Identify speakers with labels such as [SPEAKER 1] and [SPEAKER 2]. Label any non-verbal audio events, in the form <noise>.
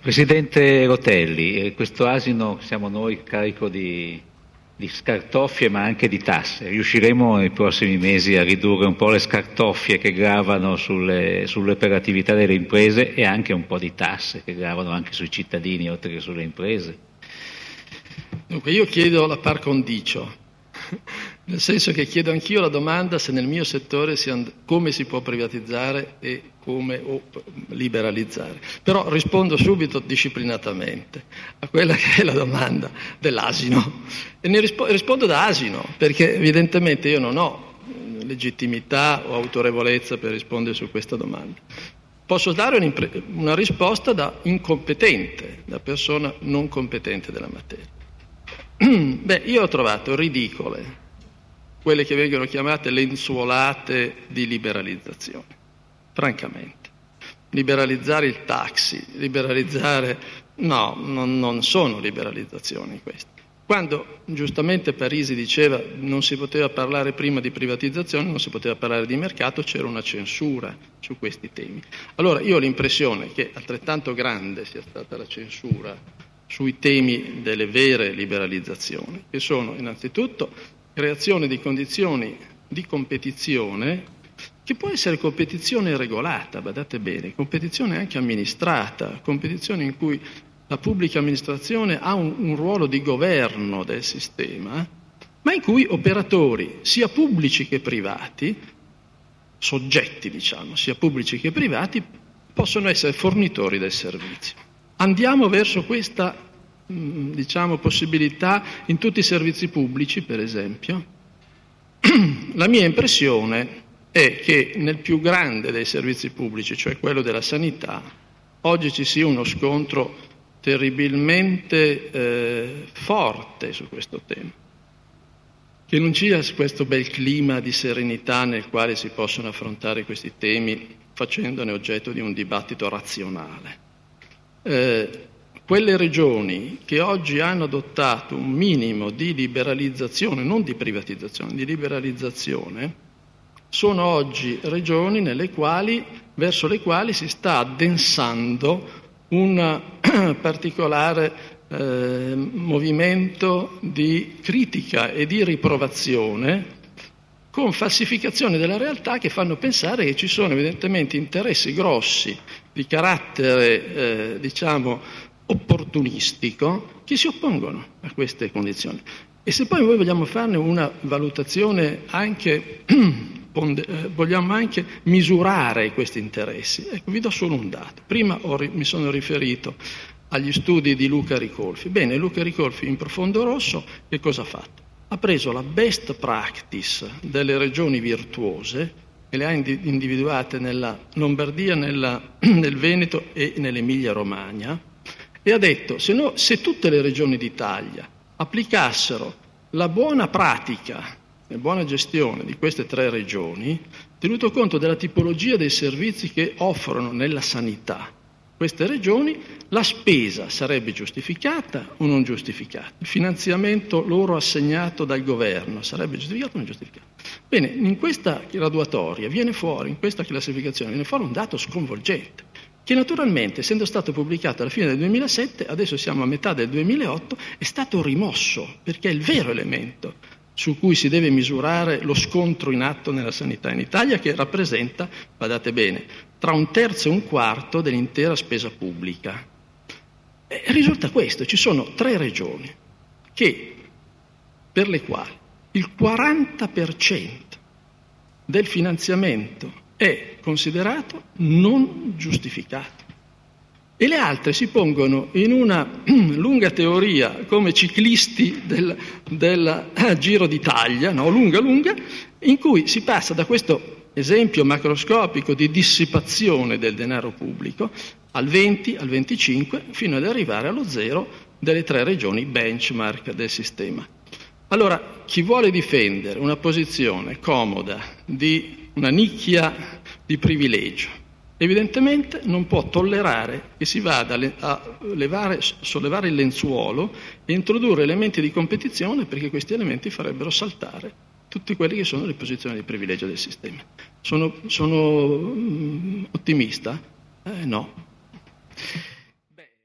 [SPEAKER 1] Presidente Rotelli, questo asino siamo noi carico di, di scartoffie ma anche di tasse. Riusciremo nei prossimi mesi a ridurre un po' le scartoffie che gravano sulle, sull'operatività delle imprese e anche un po' di tasse che gravano anche sui cittadini oltre che sulle imprese?
[SPEAKER 2] Dunque io chiedo la par condicio, nel senso che chiedo anch'io la domanda se nel mio settore si and- come si può privatizzare e come o liberalizzare. Però rispondo subito disciplinatamente a quella che è la domanda dell'asino. E ne rispo- rispondo da asino, perché evidentemente io non ho legittimità o autorevolezza per rispondere su questa domanda. Posso dare una risposta da incompetente, da persona non competente della materia. <clears throat> Beh, io ho trovato ridicole quelle che vengono chiamate lenzuolate di liberalizzazione, francamente. Liberalizzare il taxi, liberalizzare... No, non, non sono liberalizzazioni queste. Quando giustamente Parisi diceva non si poteva parlare prima di privatizzazione, non si poteva parlare di mercato, c'era una censura su questi temi. Allora io ho l'impressione che altrettanto grande sia stata la censura sui temi delle vere liberalizzazioni, che sono innanzitutto creazione di condizioni di competizione che può essere competizione regolata, badate bene, competizione anche amministrata, competizione in cui la pubblica amministrazione ha un, un ruolo di governo del sistema, ma in cui operatori, sia pubblici che privati, soggetti diciamo, sia pubblici che privati, possono essere fornitori del servizio. Andiamo verso questa diciamo, possibilità in tutti i servizi pubblici, per esempio. <clears throat> La mia impressione è che nel più grande dei servizi pubblici, cioè quello della sanità, oggi ci sia uno scontro terribilmente eh, forte su questo tema. Che non ci sia questo bel clima di serenità nel quale si possono affrontare questi temi facendone oggetto di un dibattito razionale. Eh, quelle regioni che oggi hanno adottato un minimo di liberalizzazione, non di privatizzazione, di liberalizzazione, sono oggi regioni quali, verso le quali si sta addensando un <clears throat> particolare eh, movimento di critica e di riprovazione con falsificazioni della realtà che fanno pensare che ci sono evidentemente interessi grossi di carattere, eh, diciamo, opportunistico che si oppongono a queste condizioni. E se poi noi vogliamo farne una valutazione anche, <clears throat> eh, vogliamo anche misurare questi interessi, ecco, vi do solo un dato. Prima ho, mi sono riferito agli studi di Luca Ricolfi. Bene, Luca Ricolfi in profondo rosso che cosa ha fatto? Ha preso la best practice delle regioni virtuose e le ha individuate nella Lombardia, nella, <clears throat> nel Veneto e nell'Emilia Romagna e ha detto se, no, se tutte le regioni d'Italia applicassero la buona pratica e buona gestione di queste tre regioni, tenuto conto della tipologia dei servizi che offrono nella sanità queste regioni, la spesa sarebbe giustificata o non giustificata? Il finanziamento loro assegnato dal governo sarebbe giustificato o non giustificato? Bene, in questa graduatoria viene fuori, in questa classificazione, viene fuori un dato sconvolgente, che naturalmente, essendo stato pubblicato alla fine del 2007, adesso siamo a metà del 2008, è stato rimosso, perché è il vero elemento su cui si deve misurare lo scontro in atto nella sanità in Italia, che rappresenta, badate bene, tra un terzo e un quarto dell'intera spesa pubblica. E risulta questo, ci sono tre regioni che, per le quali il 40% del finanziamento è considerato non giustificato e le altre si pongono in una <clears throat> lunga teoria come ciclisti del, del eh, Giro d'Italia, no? lunga lunga, in cui si passa da questo esempio macroscopico di dissipazione del denaro pubblico al 20, al 25, fino ad arrivare allo zero delle tre regioni benchmark del sistema. Allora, chi vuole difendere una posizione comoda di una nicchia di privilegio, evidentemente non può tollerare che si vada a levare, sollevare il lenzuolo e introdurre elementi di competizione perché questi elementi farebbero saltare tutte quelle che sono le posizioni di privilegio del sistema. Sono, sono mm, ottimista? Eh, no.